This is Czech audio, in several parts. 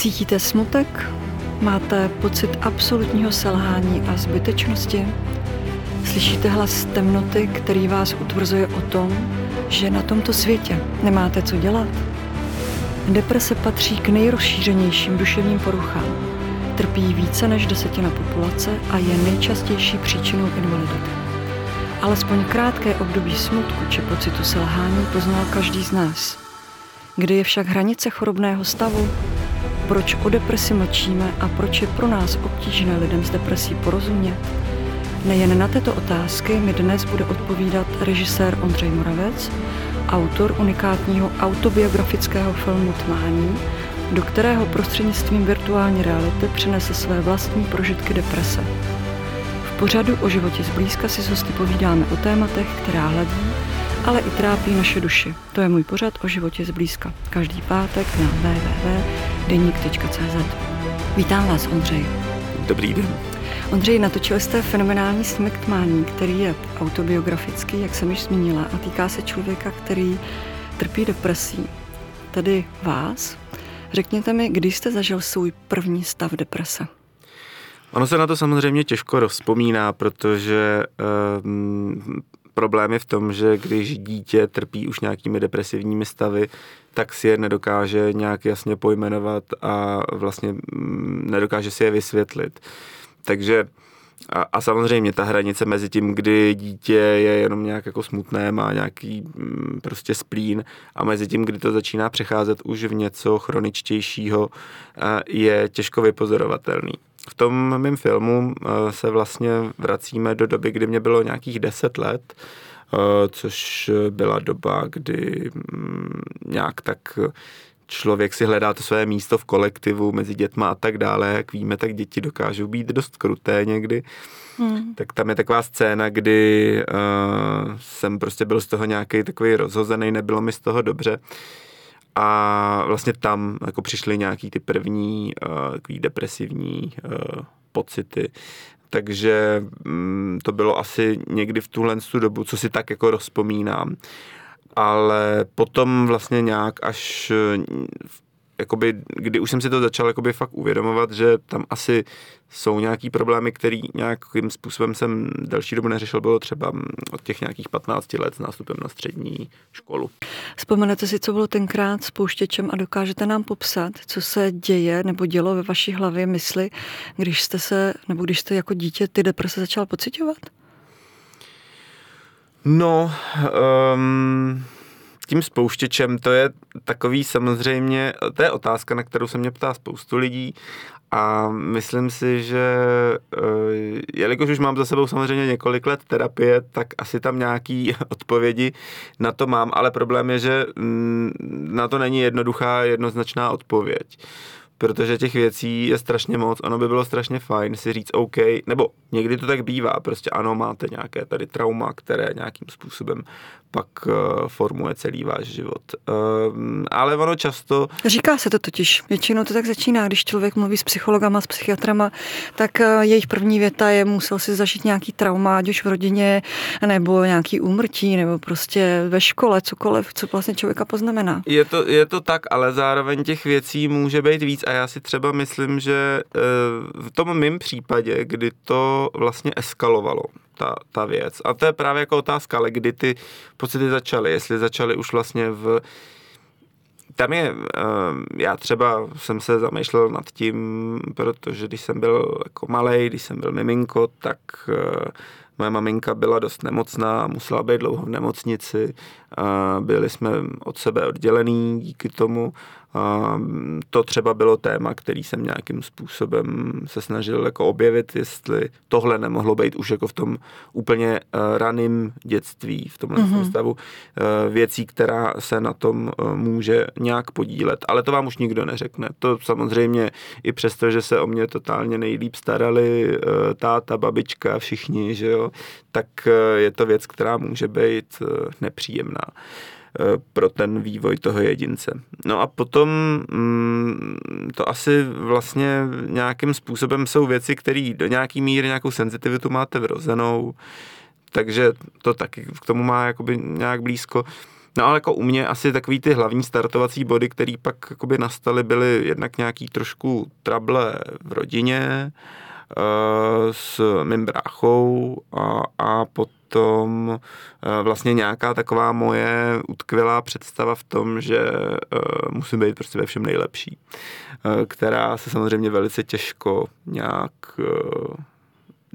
Cítíte smutek? Máte pocit absolutního selhání a zbytečnosti? Slyšíte hlas temnoty, který vás utvrzuje o tom, že na tomto světě nemáte co dělat? Deprese patří k nejrozšířenějším duševním poruchám. Trpí více než desetina populace a je nejčastější příčinou invalidity. Alespoň krátké období smutku či pocitu selhání poznal každý z nás. Kde je však hranice chorobného stavu, proč o depresi mlčíme a proč je pro nás obtížné lidem s depresí porozumět? Nejen na tyto otázky mi dnes bude odpovídat režisér Ondřej Moravec, autor unikátního autobiografického filmu Tmání, do kterého prostřednictvím virtuální reality přinese své vlastní prožitky deprese. V pořadu o životě zblízka si s hosty povídáme o tématech, která hladí, ale i trápí naše duši. To je můj pořad o životě zblízka. Každý pátek na www.deník.cz Vítám vás, Ondřej. Dobrý den. Ondřej, natočil jste fenomenální snímek Tmání, který je autobiografický, jak jsem již zmínila, a týká se člověka, který trpí depresí, tedy vás. Řekněte mi, kdy jste zažil svůj první stav deprese? Ono se na to samozřejmě těžko rozpomíná, protože um, problém je v tom, že když dítě trpí už nějakými depresivními stavy, tak si je nedokáže nějak jasně pojmenovat a vlastně mm, nedokáže si je vysvětlit. Takže a, a samozřejmě ta hranice mezi tím, kdy dítě je jenom nějak jako smutné, má nějaký mm, prostě splín a mezi tím, kdy to začíná přecházet už v něco chroničtějšího, je těžko vypozorovatelný. V tom mém filmu se vlastně vracíme do doby, kdy mě bylo nějakých 10 let, což byla doba, kdy mm, nějak tak člověk si hledá to své místo v kolektivu mezi dětma a tak dále. Jak víme, tak děti dokážou být dost kruté někdy. Hmm. Tak tam je taková scéna, kdy uh, jsem prostě byl z toho nějaký takový rozhozený, nebylo mi z toho dobře. A vlastně tam jako přišly nějaký ty první uh, takový depresivní uh, pocity. Takže um, to bylo asi někdy v tuhle dobu, co si tak jako rozpomínám. Ale potom vlastně nějak až jakoby, kdy už jsem si to začal jakoby fakt uvědomovat, že tam asi jsou nějaký problémy, který nějakým způsobem jsem delší dobu neřešil, bylo třeba od těch nějakých 15 let s nástupem na střední školu. Vzpomenete si, co bylo tenkrát s pouštěčem a dokážete nám popsat, co se děje nebo dělo ve vaší hlavě mysli, když jste se, nebo když jste jako dítě ty deprese začal pocitovat? No, um, tím spouštěčem to je takový samozřejmě, to je otázka, na kterou se mě ptá spoustu lidí a myslím si, že uh, jelikož už mám za sebou samozřejmě několik let terapie, tak asi tam nějaký odpovědi na to mám, ale problém je, že mm, na to není jednoduchá, jednoznačná odpověď protože těch věcí je strašně moc. Ono by bylo strašně fajn si říct OK, nebo někdy to tak bývá, prostě ano, máte nějaké tady trauma, které nějakým způsobem pak uh, formuje celý váš život. Uh, ale ono často... Říká se to totiž. Většinou to tak začíná, když člověk mluví s psychologama, s psychiatrama, tak uh, jejich první věta je, musel si zažít nějaký trauma, ať už v rodině, nebo nějaký úmrtí, nebo prostě ve škole, cokoliv, co vlastně člověka poznamená. Je to, je to tak, ale zároveň těch věcí může být víc a já si třeba myslím, že uh, v tom mém případě, kdy to vlastně eskalovalo, ta, ta věc. A to je právě jako otázka, ale kdy ty pocity začaly, jestli začaly už vlastně v tam je, eh, já třeba jsem se zamýšlel nad tím, protože když jsem byl jako malý, když jsem byl miminko, tak eh, moje maminka byla dost nemocná, musela být dlouho v nemocnici, byli jsme od sebe oddělený díky tomu to třeba bylo téma, který jsem nějakým způsobem se snažil jako objevit, jestli tohle nemohlo být už jako v tom úplně uh, raným dětství, v tomhle mm-hmm. stavu, uh, věcí, která se na tom uh, může nějak podílet. Ale to vám už nikdo neřekne. To samozřejmě i přesto, že se o mě totálně nejlíp starali táta, babička, všichni, že jo, tak je to věc, která může být nepříjemná. Eh, pro ten vývoj toho jedince. No a potom mm, to asi vlastně nějakým způsobem jsou věci, které do nějaký míry nějakou senzitivitu máte vrozenou, takže to taky k tomu má jakoby nějak blízko. No ale jako u mě asi takový ty hlavní startovací body, které pak jakoby nastaly, byly jednak nějaký trošku trable v rodině, Eh, s mým bráchou a, a potom eh, vlastně nějaká taková moje utkvělá představa v tom, že eh, musím být prostě ve všem nejlepší, která se samozřejmě velice těžko nějak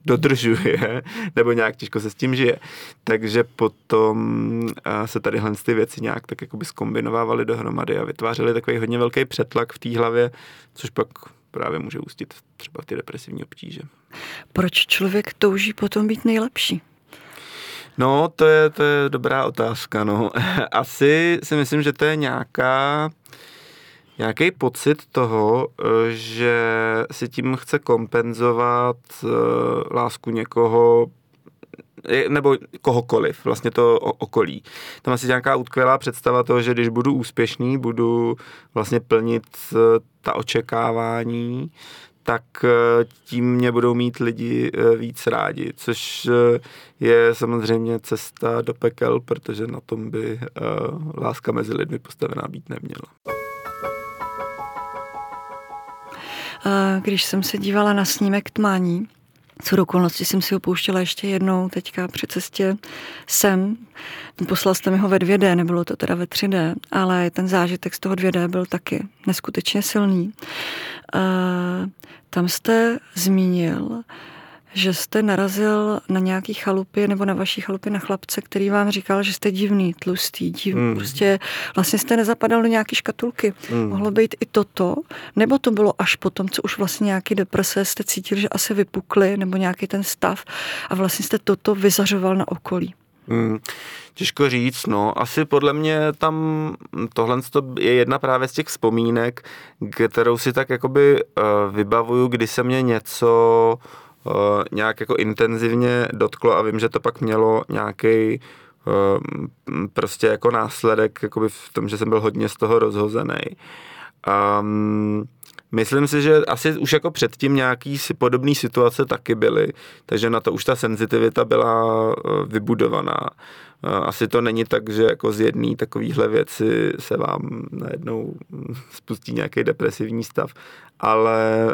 dodržuje, nebo nějak těžko se s tím žije. Takže potom se tady ty věci nějak tak jakoby skombinovávaly dohromady a vytvářely takový hodně velký přetlak v té hlavě, což pak právě může ústit třeba ty depresivní obtíže. Proč člověk touží potom být nejlepší? No, to je, to je dobrá otázka. No. Asi si myslím, že to je nějaká nějaký pocit toho, že si tím chce kompenzovat eh, lásku někoho, nebo kohokoliv, vlastně to okolí. Tam asi nějaká utkvělá představa toho, že když budu úspěšný, budu vlastně plnit eh, ta očekávání, tak eh, tím mě budou mít lidi eh, víc rádi, což je samozřejmě cesta do pekel, protože na tom by láska mezi lidmi postavená být neměla. Když jsem se dívala na snímek Tmání, co do okolností jsem si ho pouštěla ještě jednou teďka při cestě sem. Poslal jste mi ho ve 2D, nebylo to teda ve 3D, ale ten zážitek z toho 2D byl taky neskutečně silný. Tam jste zmínil, že jste narazil na nějaký chalupy nebo na vaší chalupy na chlapce, který vám říkal, že jste divný, tlustý, div, mm. prostě vlastně jste nezapadal do nějaké škatulky. Mm. Mohlo být i toto, nebo to bylo až potom, co už vlastně nějaký deprese jste cítil, že asi vypukly, nebo nějaký ten stav a vlastně jste toto vyzařoval na okolí. Hmm, těžko říct, no. Asi podle mě tam tohle je jedna právě z těch vzpomínek, kterou si tak jakoby uh, vybavuju, kdy se mě něco uh, nějak jako intenzivně dotklo a vím, že to pak mělo nějaký uh, prostě jako následek jakoby v tom, že jsem byl hodně z toho rozhozený. Um, Myslím si, že asi už jako předtím nějaký podobné situace taky byly, takže na to už ta senzitivita byla vybudovaná. Asi to není tak, že jako z jedné takovéhle věci se vám najednou spustí nějaký depresivní stav, ale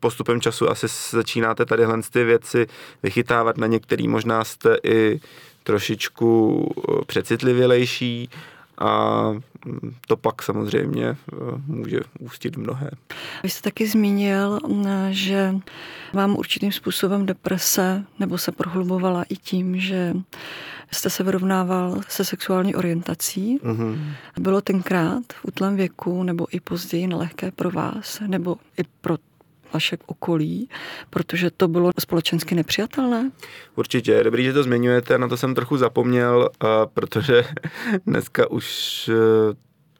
postupem času asi začínáte tadyhle ty věci vychytávat, na některý možná jste i trošičku eh, přecitlivělejší a mm, to pak samozřejmě eh, může ústit mnohé. Vy jste taky zmínil, mm, že vám určitým způsobem deprese nebo se prohlubovala i tím, že jste se vyrovnával se sexuální orientací. Mm-hmm. Bylo tenkrát v útlém věku nebo i později nelehké pro vás nebo i pro vaše okolí, protože to bylo společensky nepřijatelné? Určitě, dobrý, že to zmiňujete, na to jsem trochu zapomněl, protože dneska už e,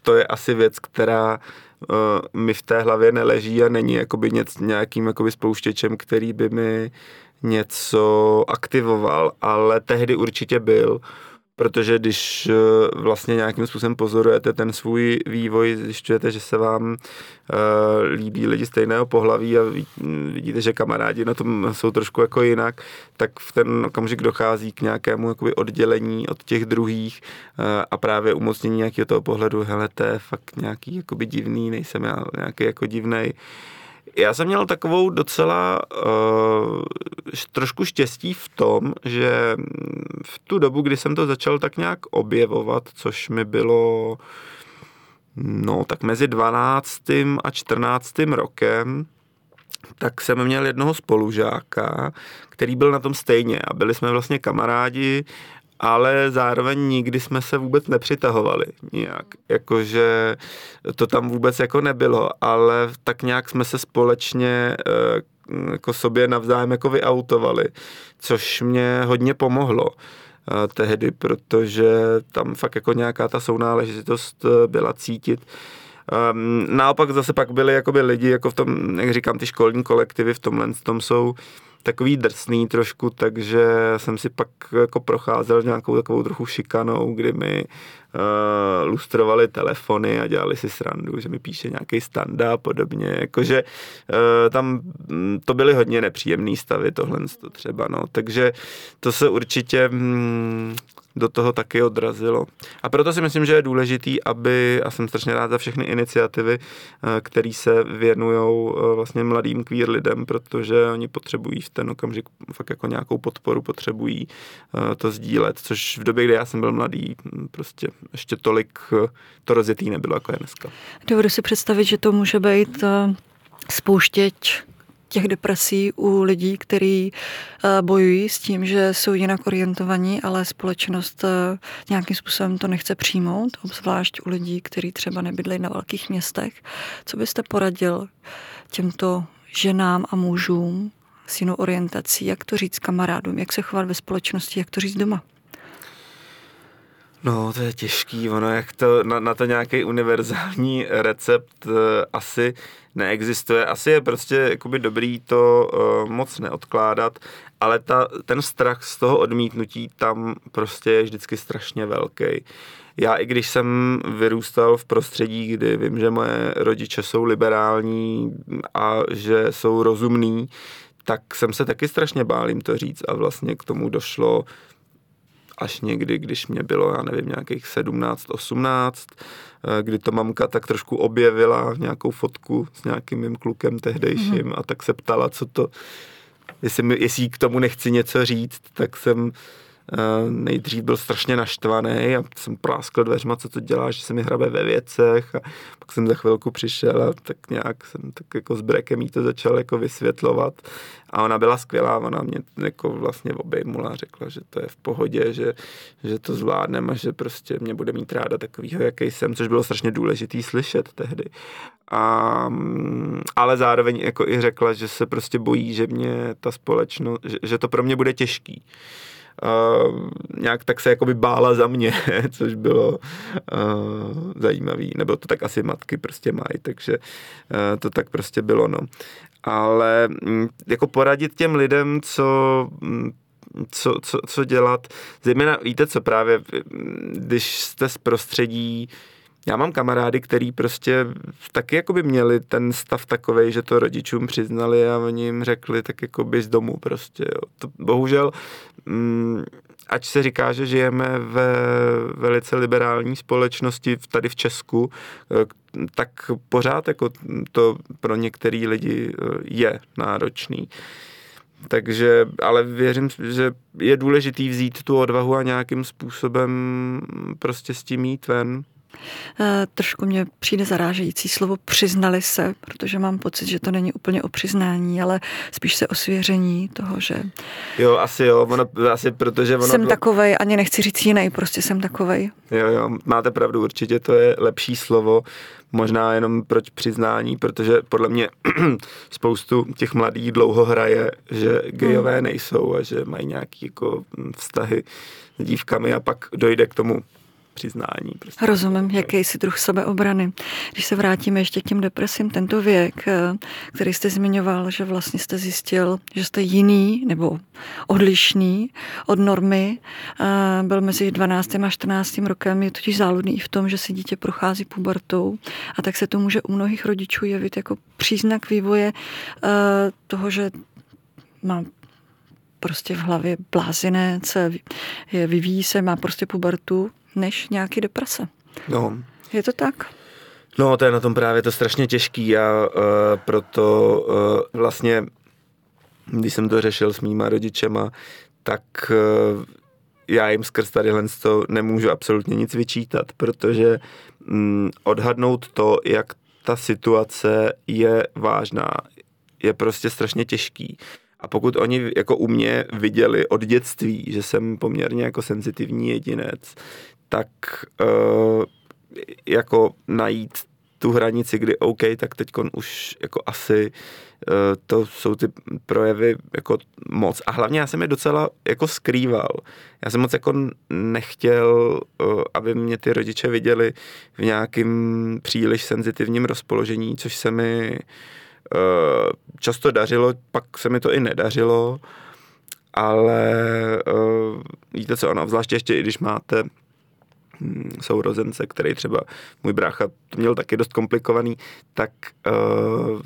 to je asi věc, která e, mi v té hlavě neleží a není jakoby něc, nějakým jakoby spouštěčem, který by mi něco aktivoval, ale tehdy určitě byl protože když eh, vlastně nějakým způsobem pozorujete ten svůj vývoj, zjišťujete, že se vám uh, líbí lidi stejného pohlaví a vidíte, že kamarádi na tom jsou trošku jako jinak, tak v ten okamžik dochází k nějakému jakoby oddělení od těch druhých uh, a právě umocnění nějakého toho pohledu, hele, to je fakt nějaký jakoby divný, nejsem já nějaký jako divnej. Já jsem měl takovou docela uh, trošku štěstí v tom, že v tu dobu, kdy jsem to začal tak nějak objevovat, což mi bylo no tak mezi 12. a 14. rokem, tak jsem měl jednoho spolužáka, který byl na tom stejně a byli jsme vlastně kamarádi ale zároveň nikdy jsme se vůbec nepřitahovali nijak, jakože to tam vůbec jako nebylo, ale tak nějak jsme se společně eh, jako sobě navzájem jako vyautovali, což mě hodně pomohlo eh, tehdy, protože tam fakt jako nějaká ta sounáležitost eh, byla cítit. Um, naopak zase pak byli jakoby lidi, jako v tom, jak říkám, ty školní kolektivy v tomhle tom jsou takový drsný trošku, takže jsem si pak jako procházel nějakou takovou trochu šikanou, kdy mi uh, lustrovali telefony a dělali si srandu, že mi píše nějaký standa a podobně, jakože uh, tam mm, to byly hodně nepříjemné stavy, tohle to třeba, no, takže to se určitě mm, do toho taky odrazilo. A proto si myslím, že je důležitý, aby, a jsem strašně rád za všechny iniciativy, eh, které se věnují vlastně mladým queer lidem, protože oni potřebují v ten okamžik fakt jako nějakou podporu, potřebují to sdílet, což v době, kdy já jsem byl mladý, prostě ještě tolik eh, to rozjetý nebylo, jako je dneska. Dovedu si představit, že to může být eh, spouštěč těch depresí u lidí, kteří eh, bojují s tím, že jsou jinak orientovaní, ale společnost nějakým způsobem to nechce přijmout, obzvlášť u lidí, kteří třeba nebydlejí na velkých městech. Co byste poradil těmto ženám a mužům s jinou orientací, jak to říct kamarádům, jak se chovat ve společnosti, jak to říct doma? No, to je těžký, ono jak to, na, na to nějaký univerzální recept uh, asi neexistuje. Asi je prostě jakoby dobrý to uh, moc neodkládat, ale ta, ten strach z toho odmítnutí tam prostě je vždycky strašně velký. Já i když jsem vyrůstal v prostředí, kdy vím, že moje rodiče jsou liberální a že jsou rozumní, tak jsem se taky strašně bál jim to říct a vlastně k tomu došlo až někdy, když mě bylo, já nevím, nějakých 17, 18, eh, kdy to mamka tak trošku objevila nějakou fotku s nějakým mým klukem tehdejším mm. a tak se ptala, co to, jestli, mi, jestli k tomu nechci něco říct, tak jsem nejdřív byl strašně naštvaný a jsem práskl dveřma, co to dělá, že se mi hrabe ve věcech. A pak jsem za chvilku přišel a tak nějak jsem tak jako s brekem jí to začal jako vysvětlovat. A ona byla skvělá, ona mě jako vlastně obejmula a řekla, že to je v pohodě, že, že to zvládnem a že prostě mě bude mít ráda takovýho, jaký jsem, což bylo strašně důležitý slyšet tehdy. A, ale zároveň jako i řekla, že se prostě bojí, že mě ta společnost, že, že to pro mě bude těžký uh, nějak tak se jakoby bála za mě, což bylo uh, zajímavý, nebo to tak asi matky prostě mají, takže uh, to tak prostě bylo, no. Ale um, jako poradit těm lidem, co um, co, co, co dělat. Zejména, víte co, právě když jste z prostředí, já mám kamarády, který prostě taky jako by měli ten stav takový, že to rodičům přiznali a oni jim řekli tak jako by z domu prostě. Jo. To bohužel, mm, ať se říká, že žijeme ve velice liberální společnosti tady v Česku, eh, tak pořád jako to pro některý lidi eh, je náročný. Takže, ale věřím, že je důležitý vzít tu odvahu a nějakým způsobem prostě s tím jít ven. Eh, trošku mě přijde zarážející slovo přiznali se, protože mám pocit, že to není úplně o přiznání, ale spíš se o svěření toho, že... Jo, asi jo, ono, asi protože ono... Jsem bylo... takovej, ani nechci říct jiný, prostě jsem takovej. Jo, jo, máte pravdu, určitě to je lepší slovo, možná jenom proč přiznání, protože podle mě spoustu těch mladých dlouho hraje, že gejové hmm. nejsou a že mají nějaký jako vztahy s dívkami a pak dojde k tomu přiznání. Prostě. Rozumím, jaký si druh sebeobrany. Když se vrátíme ještě k těm depresím, tento věk, eh, který jste zmiňoval, že vlastně jste zjistil, že jste jiný nebo odlišný od normy, eh, byl mezi 12. a 14. rokem, je totiž záludný i v tom, že si dítě prochází pubertou a tak se to může u mnohých rodičů jevit jako příznak vývoje eh, toho, že má prostě v hlavě blázinec, vyvíjí se, má prostě pubertu, než nějaký deprese. No. Je to tak? No, to je na tom právě to strašně těžký a uh, proto uh, vlastně, když jsem to řešil s mýma rodičema, tak uh, já jim skrz tady to nemůžu absolutně nic vyčítat, protože um, odhadnout to, jak ta situace je vážná, je prostě strašně těžký. A pokud oni jako u mě viděli od dětství, že jsem poměrně jako senzitivní jedinec, tak uh, jako najít tu hranici, kdy OK, tak teď už jako asi uh, to jsou ty projevy jako moc. A hlavně já jsem je docela jako skrýval. Já jsem moc jako nechtěl, uh, aby mě ty rodiče viděli v nějakým příliš senzitivním rozpoložení, což se mi často dařilo, pak se mi to i nedařilo, ale víte co, ono, zvláště ještě i když máte sourozence, který třeba můj brácha to měl taky dost komplikovaný, tak uh,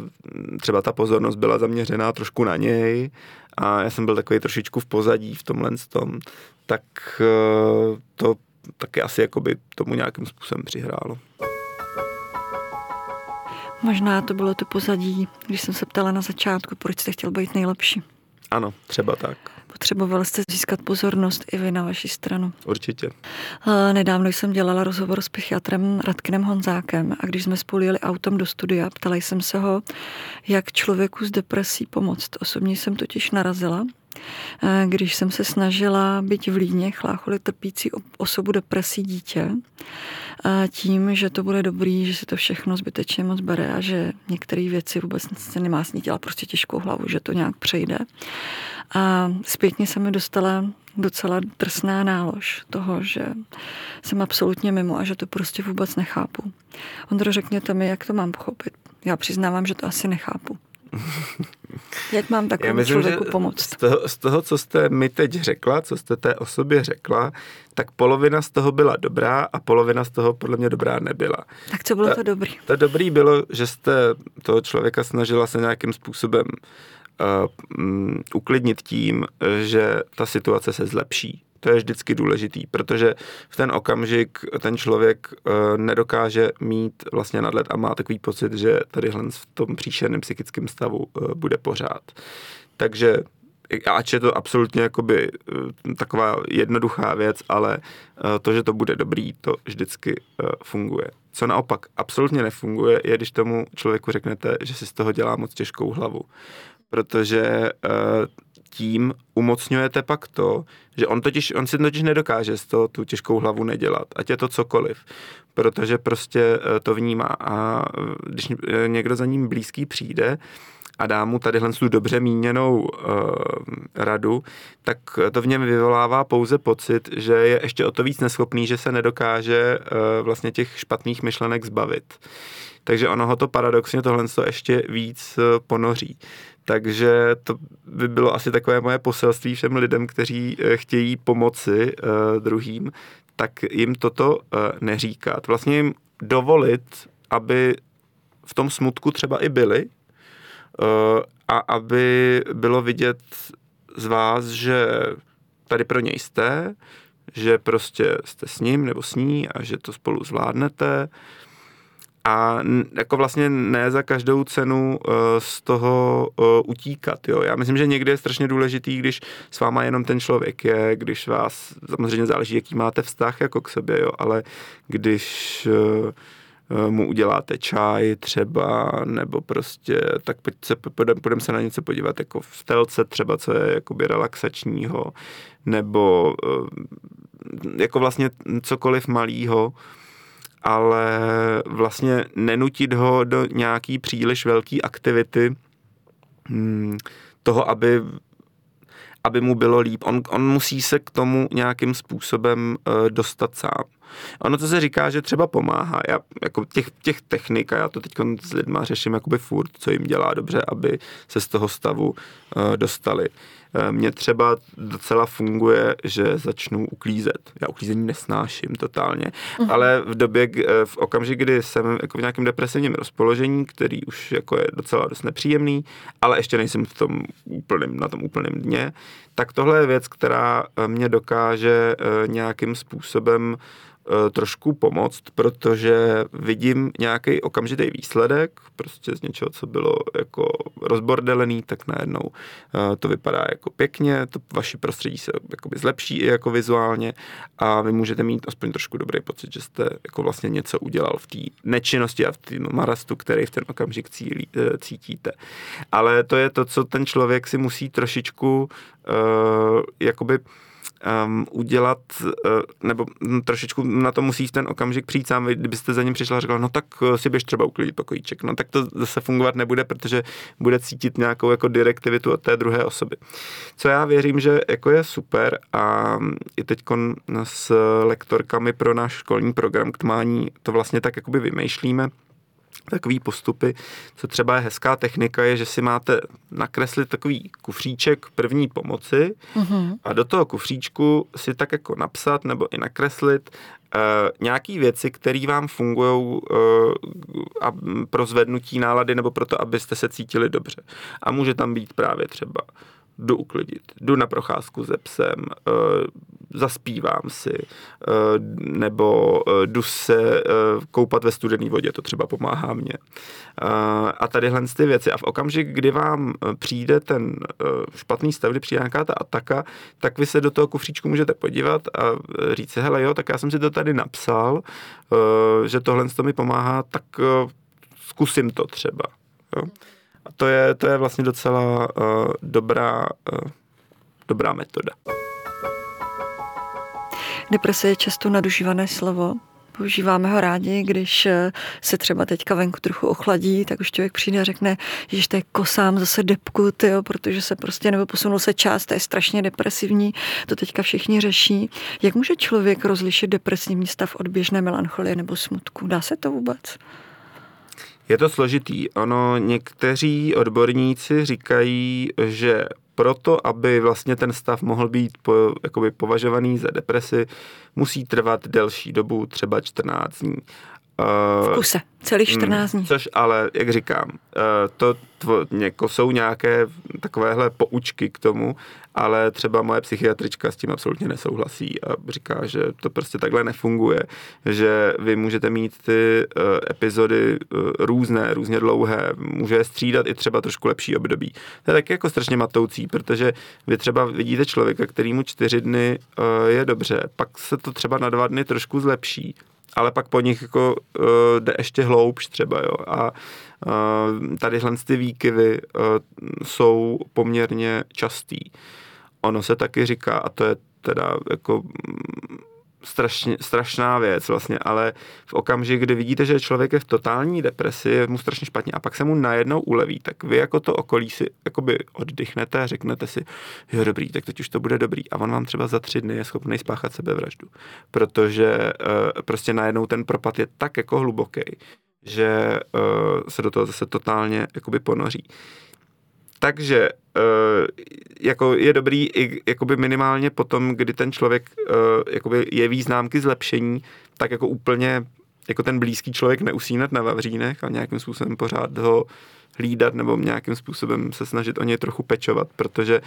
třeba ta pozornost byla zaměřená trošku na něj a já jsem byl takový trošičku v pozadí v tomhle tom, tak uh, to taky asi jakoby tomu nějakým způsobem přihrálo. Možná to bylo to pozadí, když jsem se ptala na začátku, proč jste chtěl být nejlepší. Ano, třeba tak. Potřeboval jste získat pozornost i vy na vaši stranu. Určitě. Nedávno jsem dělala rozhovor s psychiatrem Radkinem Honzákem a když jsme spolu jeli autem do studia, ptala jsem se ho, jak člověku s depresí pomoct. Osobně jsem totiž narazila Eh, když jsem se snažila být v Lídně chlácholi trpící osobu depresí dítě, eh, tím, že to bude dobrý, že si to všechno zbytečně moc bere a že některé věci vůbec se nemá s ní dělat prostě těžkou hlavu, že to nějak přejde. A zpětně se mi dostala docela drsná nálož toho, že jsem absolutně mimo a že to prostě vůbec nechápu. Ondro, řekněte mi, jak to mám pochopit. Já přiznávám, že to asi nechápu. Jak mám takovému myslím, člověku pomoct? Z toho, z toho, co jste mi teď řekla, co jste té osobě řekla, tak polovina z toho byla dobrá a polovina z toho podle mě dobrá nebyla. Tak co bylo ta, to dobrý? To dobrý bylo, že jste toho člověka snažila se nějakým způsobem uh, um, uklidnit tím, že ta situace se zlepší. To je vždycky důležitý, protože v ten okamžik ten člověk uh, nedokáže mít vlastně nadhled a má takový pocit, že tady v tom příšerném psychickém stavu uh, bude pořád. Takže ač je to absolutně jakoby uh, taková jednoduchá věc, ale to, že to bude dobrý, to vždycky funguje. Co naopak absolutně nefunguje, je, když tomu člověku řeknete, že si z toho dělá moc těžkou hlavu. Protože tím umocňujete pak to, že on, totiž, on si totiž nedokáže z toho tu těžkou hlavu nedělat, ať je to cokoliv, protože prostě eh, to vnímá a eh, když někdo za ním blízký přijde, a dá mu tadyhle tu dobře míněnou uh, radu, tak to v něm vyvolává pouze pocit, že je ještě o to víc neschopný, že se nedokáže uh, vlastně těch špatných myšlenek zbavit. Takže ono ho to paradoxně tohle ještě víc uh, ponoří. Takže to by bylo asi takové moje poselství všem lidem, kteří eh, chtějí pomoci uh, druhým, tak jim toto uh, neříkat. Vlastně jim dovolit, aby v tom smutku třeba i byli a aby bylo vidět z vás, že tady pro něj jste, že prostě jste s ním nebo s ní a že to spolu zvládnete, a jako vlastně ne za každou cenu uh, z toho uh, utíkat. Jo. Já myslím, že někdy je strašně důležitý, když s váma jenom ten člověk je, když vás, samozřejmě záleží, jaký máte vztah jako k sobě, jo, ale když mu uděláte čaj třeba, nebo prostě tak půjdeme půjdem se na něco podívat jako v telce třeba, co je jakoby relaxačního, nebo jako vlastně cokoliv malýho, ale vlastně nenutit ho do nějaký příliš velký aktivity hmm, toho, aby aby mu bylo líp. On, on musí se k tomu nějakým způsobem uh, dostat sám. Ono to se říká, že třeba pomáhá. Já, jako těch, těch technik, a já to teď s lidma řeším jakoby furt, co jim dělá dobře, aby se z toho stavu uh, dostali. Eh, mně třeba docela funguje, že začnu uklízet. Já uklízení nesnáším totálně, uh-huh. ale v době, eh, v okamžik, kdy jsem jako v nějakém depresivním rozpoložení, který už jako je docela dost nepříjemný, ale ještě nejsem v tom úplným, na tom úplném dně, tak tohle je věc, která eh, mě dokáže nějakým způsobem trošku pomoct, protože vidím nějaký okamžitý výsledek, prostě z něčeho, co bylo jako rozbordelený, tak najednou to vypadá jako pěkně, to vaši prostředí se jakoby zlepší i jako vizuálně a vy můžete mít aspoň trošku dobrý pocit, že jste jako vlastně něco udělal v té nečinnosti a v tom marastu, který v ten okamžik cílí, eh, cítíte. Ale to je to, co ten člověk si musí trošičku uh, jakoby um, udělat, uh, nebo trošičku na to musí ten okamžik přijít sám, kdybyste za ním přišla a řekla, no tak eh, si běž třeba uklidit pokojíček, no tak to zase fungovat nebude, protože bude cítit nějakou jako direktivitu od té druhé osoby. Co já věřím, že jako je super a i teď s lektorkami pro náš školní program k tmání to vlastně tak jakoby vymýšlíme, takový postupy, co třeba je hezká technika, je, že si máte nakreslit takový kufříček první pomoci mm-hmm. a do toho kufříčku si tak jako napsat nebo i nakreslit uh, nějaký věci, které vám fungují uh, pro zvednutí nálady nebo pro to, abyste se cítili dobře. A může tam být právě třeba jdu uklidit, jdu na procházku se psem, uh, zaspívám si, uh, nebo uh, jdu se koupat ve studené vodě, to třeba pomáhá mně. A tadyhle ty věci. A v okamžik, kdy vám přijde ten špatný stav, kdy přijde nějaká ta ataka, tak vy se do toho kufříčku můžete podívat a říct si, hele jo, tak já jsem si to tady napsal, že tohle to mi pomáhá, tak zkusím to třeba. Jo? A to je, to je vlastně docela dobrá, dobrá metoda. Deprese je často nadužívané slovo. Používáme ho rádi, když eh, se třeba teďka venku trochu ochladí, tak už člověk přijde a řekne, že to je kosám zase depku, tyjo, protože se prostě nebo posunul se čas, to je strašně depresivní, to teďka všichni řeší. Jak může člověk rozlišit depresivní stav od běžné melancholie nebo smutku? Dá se to vůbec? Je to složitý. Ono, někteří odborníci říkají, že proto, aby vlastně ten stav mohl být po, jakoby považovaný za depresi, musí trvat delší dobu, třeba 14 dní. V kuse, celých 14 dní. Což ale, jak říkám, to tvo, něko, jsou nějaké takovéhle poučky k tomu, ale třeba moje psychiatrička s tím absolutně nesouhlasí a říká, že to prostě takhle nefunguje, že vy můžete mít ty uh, epizody různé, různě dlouhé, může je střídat i třeba trošku lepší období. To je taky jako strašně matoucí, protože vy třeba vidíte člověka, který mu čtyři dny je dobře, pak se to třeba na dva dny trošku zlepší, ale pak po nich jako uh, jde ještě hloubš třeba, jo, a uh, tadyhle ty výkyvy uh, jsou poměrně častý. Ono se taky říká, a to je teda jako strašně, strašná věc vlastně, ale v okamžik, kdy vidíte, že člověk je v totální depresi, je mu strašně špatně a pak se mu najednou uleví, tak vy jako to okolí si jakoby oddychnete a řeknete si, jo dobrý, tak teď už to bude dobrý a on vám třeba za tři dny je schopný spáchat sebevraždu, protože uh, prostě najednou ten propad je tak jako hluboký, že uh, se do toho zase totálně jakoby ponoří. Takže uh, jako je dobrý i jakoby minimálně potom, kdy ten člověk uh, jakoby jeví známky zlepšení, tak jako úplně jako ten blízký člověk neusínat na vavřínech a nějakým způsobem pořád ho hlídat nebo nějakým způsobem se snažit o něj trochu pečovat, protože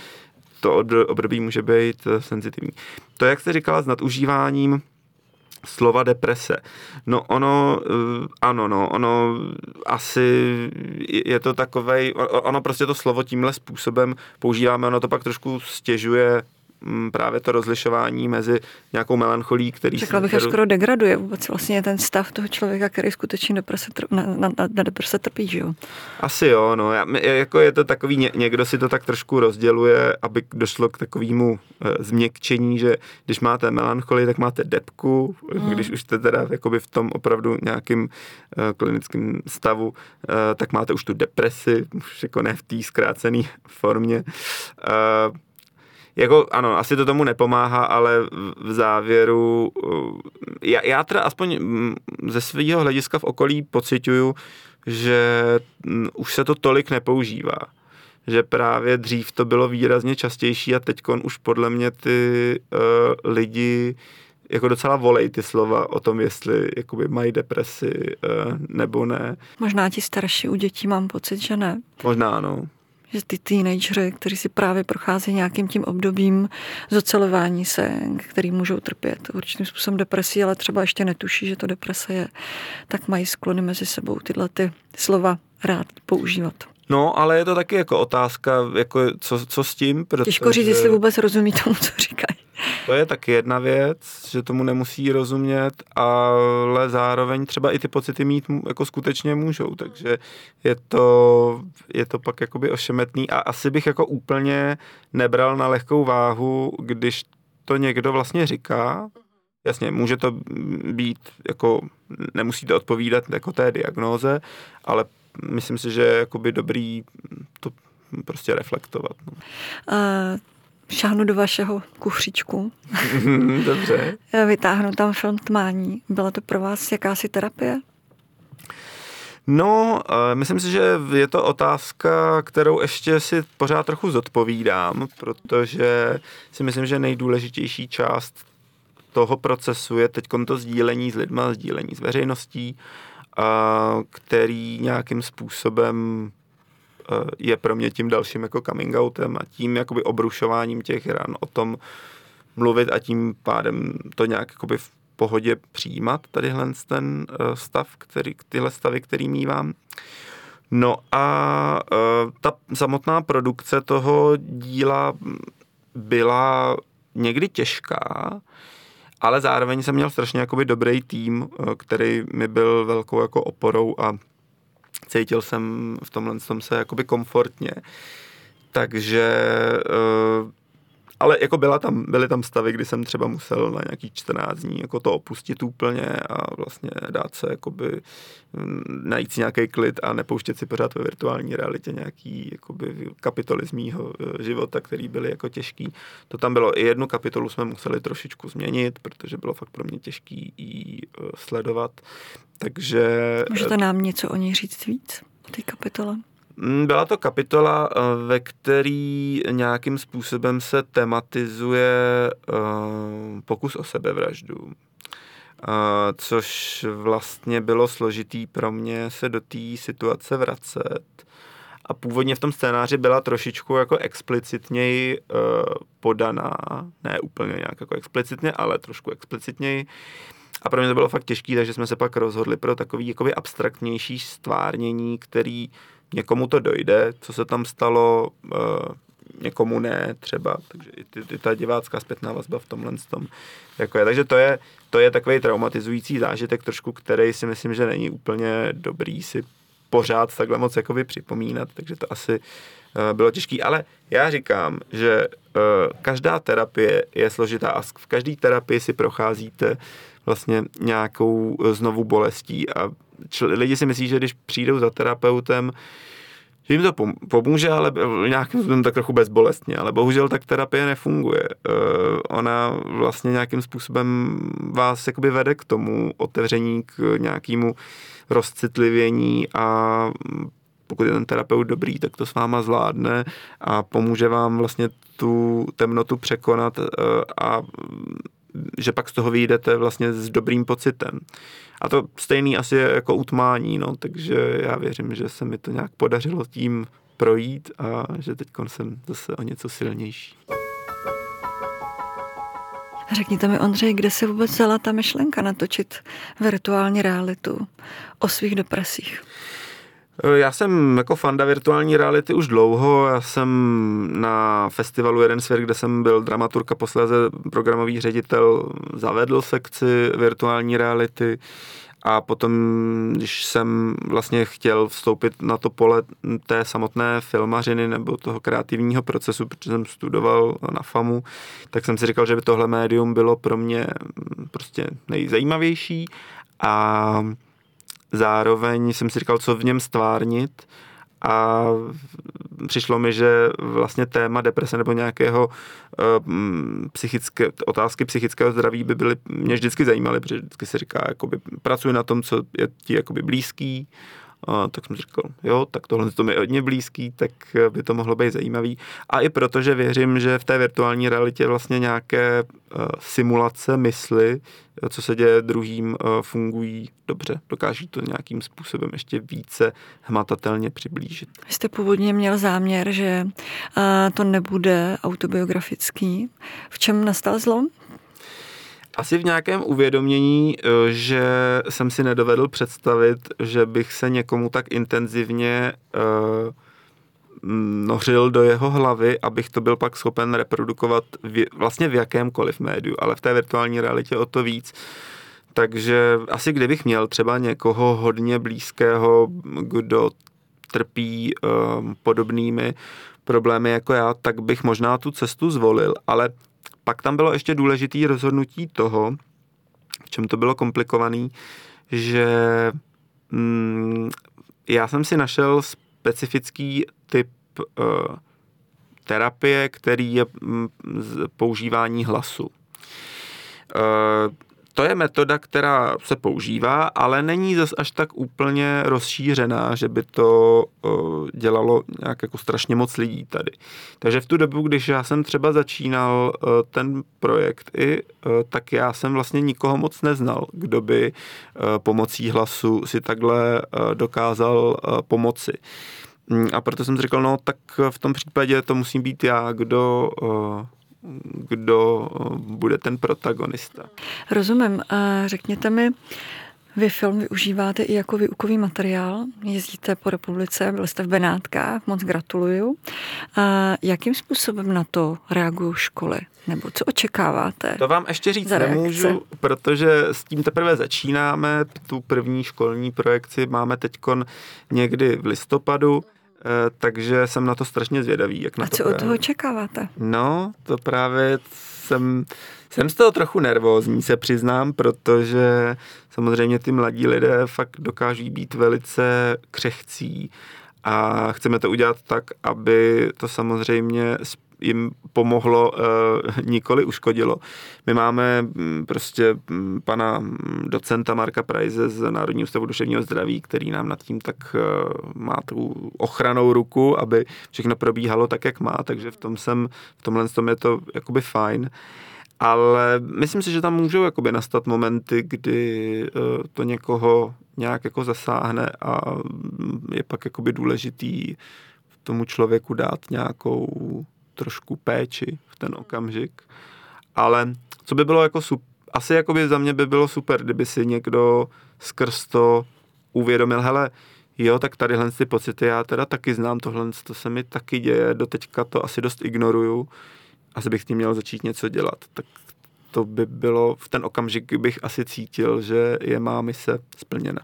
to období může být senzitivní. To, jak jste říkala s nadužíváním slova deprese. No ono, eh, ano, no, ono asi je to takovej, ono prostě to slovo tímhle způsobem používáme, ono to pak trošku stěžuje právě to rozlišování mezi nějakou melancholí, který... Řekla bych, až skoro degraduje vůbec vlastně ten stav toho člověka, který skutečně deprese trp, na, na, na, deprese trpí, že jo? Asi jo, no. Já, jako je to takový, ně, někdo si to tak trošku rozděluje, aby došlo k takovému e, změkčení, že když máte melancholii, tak máte depku, hmm. když už jste teda jakoby v tom opravdu nějakým e, klinickém stavu, e, tak máte už tu depresi, už jako ne v té zkrácené formě. E, jako ano, asi to tomu nepomáhá, ale v závěru, uh, já, já teda aspoň mm, ze svého hlediska v okolí pocituju, že mm, už se to tolik nepoužívá. Že právě dřív to bylo výrazně častější a teď už podle mě ty uh, lidi jako docela volej ty slova o tom, jestli jakoby mají depresi uh, nebo ne. Možná ti starší u dětí mám pocit, že ne. Možná ano že ty teenagery, kteří si právě prochází nějakým tím obdobím zocelování se, který můžou trpět určitým způsobem depresí, ale třeba ještě netuší, že to deprese je, tak mají sklony mezi sebou tyhle ty slova rád používat. No, ale je to taky jako otázka, jako co, co s tím. Protože... Těžko říct, jestli vůbec rozumí tomu, co říkají. To je taky jedna věc, že tomu nemusí rozumět, ale zároveň třeba i ty pocity mít jako skutečně můžou, takže je to, je to pak jakoby ošemetný a asi bych jako úplně nebral na lehkou váhu, když to někdo vlastně říká, Jasně, může to být jako, nemusí to odpovídat jako té diagnóze, ale myslím si, že je jakoby dobrý to prostě reflektovat. No. Uh, šáhnu do vašeho kufříčku. Dobře. Vytáhnu tam film Tmání. Byla to pro vás jakási terapie? No, uh, myslím si, že je to otázka, kterou ještě si pořád trochu zodpovídám, protože si myslím, že nejdůležitější část toho procesu je teď to sdílení s lidma, sdílení s veřejností, uh, který nějakým způsobem je pro mě tím dalším jako coming outem a tím jakoby obrušováním těch ran o tom mluvit a tím pádem to nějak jakoby v pohodě přijímat tadyhle ten uh, stav, který, tyhle stavy, který mývám. No a uh, ta samotná produkce toho díla byla někdy těžká, ale zároveň jsem měl strašně jakoby dobrý tým, který mi byl velkou jako oporou a cítil jsem v tomhle tom se jakoby komfortně. Takže uh, ale jako byla tam, byly tam stavy, kdy jsem třeba musel na nějaký 14 dní jako to opustit úplně a vlastně dát se jakoby mm, najít si nějaký klid a nepouštět si pořád ve virtuální realitě nějaký jakoby kapitoly z mýho e, života, který byly jako těžký. To tam bylo i jednu kapitolu jsme museli trošičku změnit, protože bylo fakt pro mě těžký ji e, sledovat. Takže... Můžete nám něco o ní říct víc? O té kapitole? Mm, byla to kapitola, eh, ve který nějakým způsobem se tematizuje eh, pokus o sebevraždu. Eh, což vlastně bylo složitý pro mě se do té situace vracet. A původně v tom scénáři byla trošičku jako explicitněji podaná, ne úplně nějak jako explicitně, ale trošku explicitněji. A pro mě to bylo fakt těžké, takže jsme se pak rozhodli pro takový jakoby abstraktnější stvárnění, který někomu to dojde, co se tam stalo, uh, někomu ne třeba, takže i, ty, i ta divácká zpětná vazba v tomhle tom jako je. Takže to je, to je takový traumatizující zážitek trošku, který si myslím, že není úplně dobrý si pořád takhle moc jakoby připomínat, takže to asi uh, bylo těžké. Ale já říkám, že uh, každá terapie je složitá a v každé terapii si procházíte vlastně nějakou znovu bolestí a čl- lidi si myslí, že když přijdou za terapeutem, že jim to pomůže, ale nějakým způsobem tak trochu bezbolestně, ale bohužel tak terapie nefunguje. Uh, ona vlastně nějakým způsobem vás jakoby vede k tomu otevření, k nějakému rozcitlivění a pokud je ten terapeut dobrý, tak to s váma zvládne a pomůže vám vlastně tu temnotu překonat uh, a že pak z toho vyjdete vlastně s dobrým pocitem. A to stejný asi je jako utmání, no, takže já věřím, že se mi to nějak podařilo tím projít a že teď jsem zase o něco silnější. Řekněte mi, Ondřej, kde se vůbec vzala ta myšlenka natočit virtuální realitu o svých depresích? Eh, já jsem jako fanda virtuální reality už dlouho. Já jsem na festivalu Jeden svět, kde jsem byl dramaturg a posléze programový ředitel, zavedl sekci virtuální reality. A potom, když jsem vlastně chtěl vstoupit na to pole té samotné filmařiny nebo toho kreativního procesu, protože jsem studoval na FAMu, tak jsem si říkal, že by tohle médium bylo pro mě prostě nejzajímavější. A zároveň jsem si říkal, co v něm stvárnit a přišlo mi, že vlastně téma deprese nebo nějakého uh, psychické, otázky psychického zdraví by byly, mě vždycky zajímaly, protože vždycky se říká, jakoby, pracuji na tom, co je ti jakoby blízký, a tak jsem říkal, jo, tak tohle to mi je hodně blízký, tak by to mohlo být zajímavý. A i proto, že věřím, že v té virtuální realitě vlastně nějaké uh, simulace mysli, co se děje druhým, uh, fungují dobře. Dokáží to nějakým způsobem ještě více hmatatelně přiblížit. Vy jste původně měl záměr, že to nebude autobiografický. V čem nastal zlom? Asi v nějakém uvědomění, eh, že jsem si nedovedl představit, že bych se někomu tak intenzivně uh, nořil do jeho hlavy, abych to byl pak schopen reprodukovat v, vlastně v jakémkoliv médiu, ale v té virtuální realitě o to víc. Takže asi kdybych měl třeba někoho hodně blízkého, kdo trpí um, podobnými problémy jako já, tak bych možná tu cestu zvolil, ale pak tam bylo ještě důležité rozhodnutí toho, v čem to bylo komplikovaný, že mm, já jsem si našel specifický typ uh, terapie, který je mm, používání hlasu. Uh, to je metoda, která se používá, ale není zas až tak úplně rozšířená, že by to dělalo nějak jako strašně moc lidí tady. Takže v tu dobu, když já jsem třeba začínal ten projekt i, tak já jsem vlastně nikoho moc neznal, kdo by pomocí hlasu si takhle dokázal pomoci. Mm, a proto jsem říkal, no tak v tom případě to musím být já, kdo kdo eh, bude ten protagonista. Rozumím. Řekněte mi, vy film využíváte i jako výukový materiál, jezdíte po republice, byli jste v Benátkách, moc gratuluju. A jakým způsobem na to reagují školy? Nebo co očekáváte? To vám ještě říct nemůžu, protože s tím teprve začínáme. Tu první školní projekci máme teď někdy v listopadu. Eh, takže jsem na to strašně zvědavý. Jak na A co od toho očekáváte? No, to právě jsem, jsem z toho trochu nervózní, se přiznám, protože samozřejmě ty mladí lidé fakt dokáží být velice křehcí a chceme to udělat tak, aby to samozřejmě jim pomohlo, uh, nikoli uškodilo. My máme mm, prostě mm, pana mm, docenta Marka Prajze z Národního ústavu duševního zdraví, který nám nad tím tak uh, má tu ochranou ruku, aby všechno probíhalo tak, jak má, takže v tom jsem, v tomhle tom je to jakoby fajn. Ale myslím si, že tam můžou jakoby nastat momenty, kdy uh, to někoho nějak jako zasáhne a je pak jakoby důležitý tomu člověku dát nějakou trošku péči v ten okamžik. Ale co by bylo jako super, asi jako by za mě by bylo super, kdyby si někdo skrz to uvědomil, hele, jo, tak tadyhle ty pocity já teda taky znám, tohle to se mi taky děje, doteďka to asi dost ignoruju, asi bych s tím měl začít něco dělat. Tak to by bylo, v ten okamžik bych asi cítil, že je má mise splněna.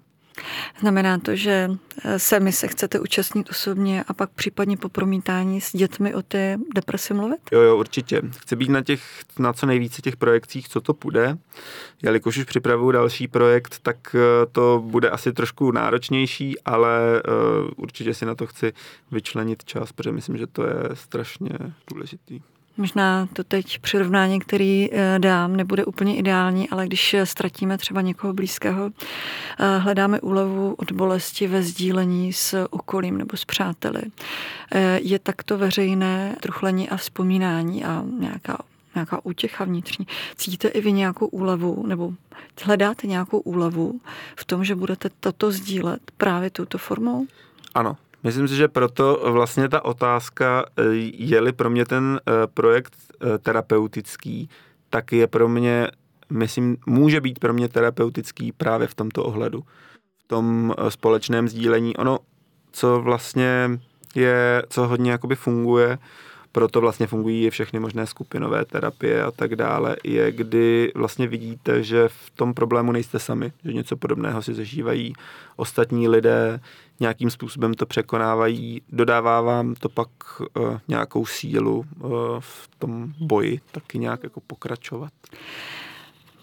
Znamená to, že eh, se mi se chcete účastnit osobně a pak případně po promítání s dětmi o té depresi mluvit? Jo, jo, určitě. Chci být na, těch, na co nejvíce těch projekcích, co to půjde. Jelikož už připravuju další projekt, tak eh, to bude asi trošku náročnější, ale uh, určitě si na to chci vyčlenit čas, protože myslím, že to je strašně důležitý. Možná to teď přirovnání, který eh, dám, nebude úplně ideální, ale když eh, ztratíme třeba někoho blízkého, eh, hledáme úlevu od bolesti ve sdílení s okolím nebo s přáteli. Je takto veřejné truchlení a vzpomínání a nějaká nějaká útěcha vnitřní. Cítíte i vy nějakou úlevu nebo hledáte nějakou úlevu v tom, že budete toto sdílet právě touto formou? Ano, Myslím si, že proto vlastně ta otázka, eh, je-li pro mě ten eh, projekt eh, terapeutický, tak je pro mě, myslím, může být pro mě terapeutický právě v tomto ohledu. V tom společném sdílení. Ono, co vlastně je, co hodně jakoby funguje, proto vlastně fungují všechny možné skupinové terapie a tak dále, je kdy vlastně vidíte, že v tom problému nejste sami, že něco podobného si zažívají ostatní lidé, nějakým způsobem to překonávají, dodává vám to pak uh, nějakou sílu uh, v tom boji taky nějak jako pokračovat.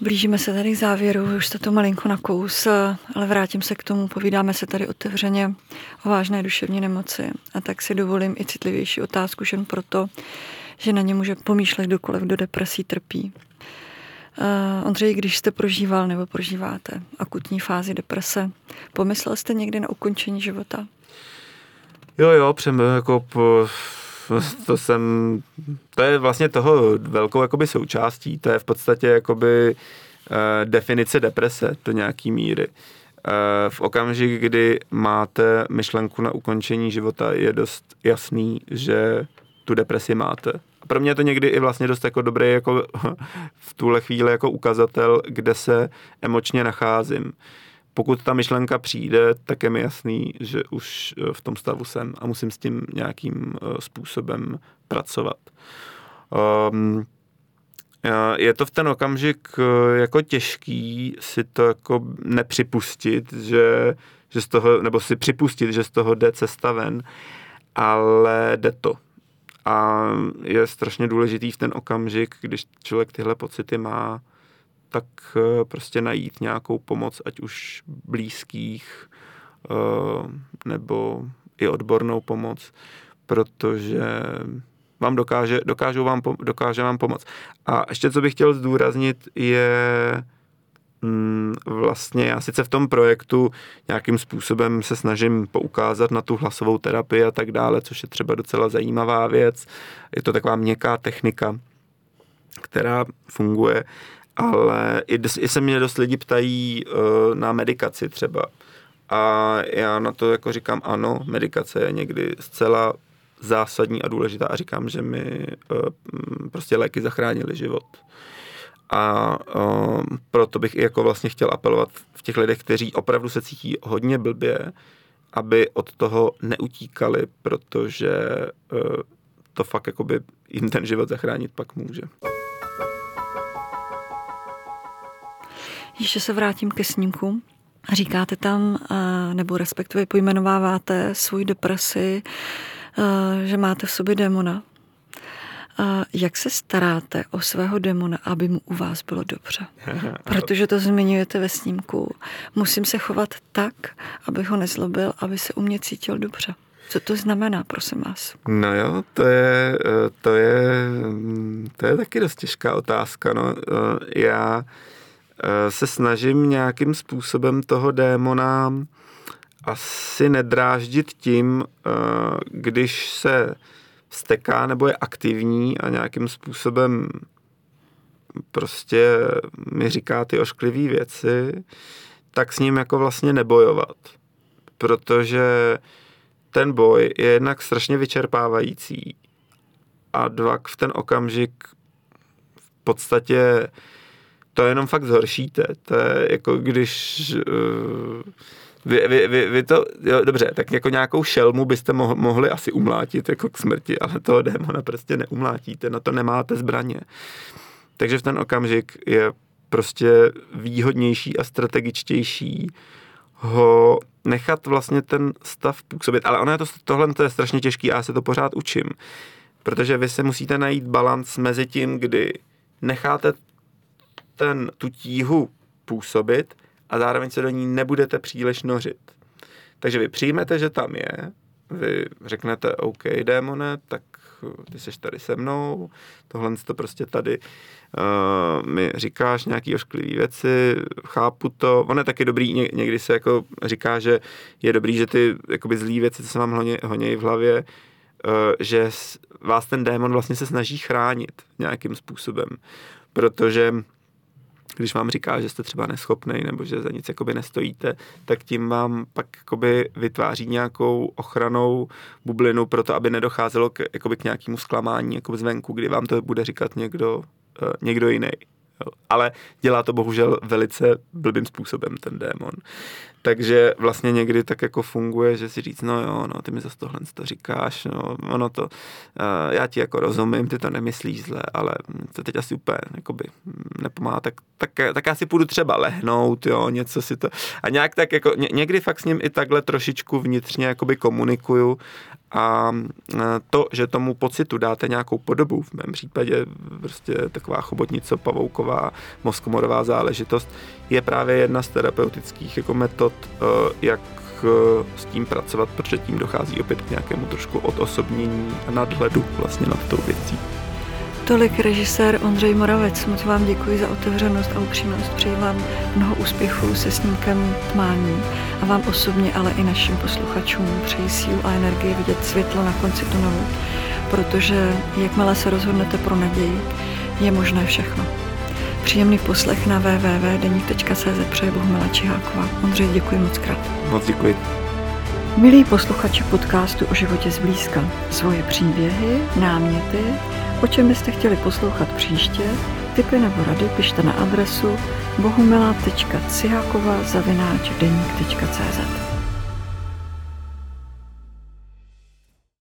Blížíme se tady k závěru, už jste to malinko na kous, ale vrátím se k tomu, povídáme se tady otevřeně o vážné duševní nemoci. A tak si dovolím i citlivější otázku, jen proto, že na ně může pomýšlet kdokoliv, kdo depresí trpí. Uh, Ondřej, když jste prožíval nebo prožíváte akutní fázi deprese, pomyslel jste někdy na ukončení života? Jo, jo, přem, jako po, to jsem, to je vlastně toho velkou jakoby součástí, to je v podstatě jakoby uh, definice deprese do nějaký míry. Uh, v okamžik, kdy máte myšlenku na ukončení života, je dost jasný, že tu depresi máte. A pro mě je to někdy i vlastně dost jako dobrý jako v tuhle chvíli jako ukazatel, kde se emočně nacházím pokud ta myšlenka přijde, tak je mi jasný, že už eh, v tom stavu jsem a musím s tím nějakým eh, způsobem pracovat. Um, je to v ten okamžik jako těžký si to jako nepřipustit, že, že z toho, nebo si připustit, že z toho jde cesta ven, ale jde to. A je strašně důležitý v ten okamžik, když člověk tyhle pocity má, tak eh, prostě najít nějakou pomoc, ať už blízkých eh, nebo i odbornou pomoc, protože vám dokáže, dokážou vám, dokáže vám pomoct. A ještě co bych chtěl zdůraznit je mm, vlastně já sice v tom projektu nějakým způsobem se snažím poukázat na tu hlasovou terapii a tak dále, což je třeba docela zajímavá věc. Je to taková měkká technika, která funguje, ale i, i se mě dost lidi ptají uh, na medikaci třeba. A já na to jako říkám ano, medikace je někdy zcela zásadní a důležitá a říkám, že mi uh, prostě léky zachránily život. A uh, proto bych i jako vlastně chtěl apelovat v těch lidech, kteří opravdu se cítí hodně blbě, aby od toho neutíkali, protože uh, to fakt jakoby jim ten život zachránit pak může. Ještě se vrátím ke snímku. Říkáte tam, nebo respektive pojmenováváte svůj depresi, že máte v sobě demona. Jak se staráte o svého demona, aby mu u vás bylo dobře? Protože to zmiňujete ve snímku. Musím se chovat tak, aby ho nezlobil, aby se u mě cítil dobře. Co to znamená, prosím vás? No jo, to je, to je, to je taky dost těžká otázka. No. Já Eh, se snažím nějakým způsobem toho démona asi nedráždit tím, eh, když se steká nebo je aktivní a nějakým způsobem prostě mi říká ty ošklivé věci, tak s ním jako vlastně nebojovat. Protože ten boj je jednak strašně vyčerpávající a dva v ten okamžik v podstatě to jenom fakt zhoršíte. To je jako když... Uh, vy, vy, vy, vy to, jo, dobře, tak jako nějakou šelmu byste mo- mohli asi umlátit jako k smrti, ale toho démona prostě neumlátíte, na to nemáte zbraně. Takže v ten okamžik je prostě výhodnější a strategičtější ho nechat vlastně ten stav působit. Ale ono je to, tohle to je strašně těžký a já se to pořád učím. Protože vy se musíte najít balans mezi tím, kdy necháte ten, tu tíhu působit a zároveň se do ní nebudete příliš nořit. Takže vy přijmete, že tam je, vy řeknete OK, démone, tak ty jsi tady se mnou, tohle to prostě tady uh, mi říkáš nějaký ošklivý věci, chápu to. On je taky dobrý, ně, někdy se jako říká, že je dobrý, že ty jakoby zlý věci, co se vám honě, honějí v hlavě, uh, že vás ten démon vlastně se snaží chránit nějakým způsobem. Protože když vám říká, že jste třeba neschopný nebo že za nic jakoby nestojíte, tak tím vám pak jakoby vytváří nějakou ochranou bublinu pro to, aby nedocházelo k, jakoby k nějakému zklamání jakoby zvenku, kdy vám to bude říkat někdo, uh, někdo jiný. Ale dělá to bohužel velice blbým způsobem ten démon. Takže vlastně někdy tak jako funguje, že si říct, no jo, no, ty mi zase tohle to říkáš, no, ono to, uh, já ti jako rozumím, ty to nemyslíš zle, ale to teď asi úplně jakoby nepomáhá, tak, tak, tak já si půjdu třeba lehnout, jo, něco si to, a nějak tak jako, ně, někdy fakt s ním i takhle trošičku vnitřně jakoby komunikuju a to, že tomu pocitu dáte nějakou podobu, v mém případě prostě taková chobotnice pavouková, mozkomorová záležitost, je právě jedna z terapeutických jako metod, eh, jak eh, s tím pracovat, protože tím dochází opět k nějakému trošku odosobnění a nadhledu vlastně nad tou věcí. Tolik režisér Ondřej Moravec. Moc vám děkuji za otevřenost a upřímnost. Přeji vám mnoho úspěchů se snímkem Tmání a vám osobně, ale i našim posluchačům přeji sílu a energii vidět světlo na konci tunelu, protože jakmile se rozhodnete pro naději, je možné všechno. Příjemný poslech na www.deník.cz přeje Bohumila Čiháková. Ondřej, děkuji moc krát. Moc děkuji. Milí posluchači podcastu o životě zblízka, svoje příběhy, náměty, o čem byste chtěli poslouchat příště, tipy nebo rady pište na adresu bohumila.cihakova.cz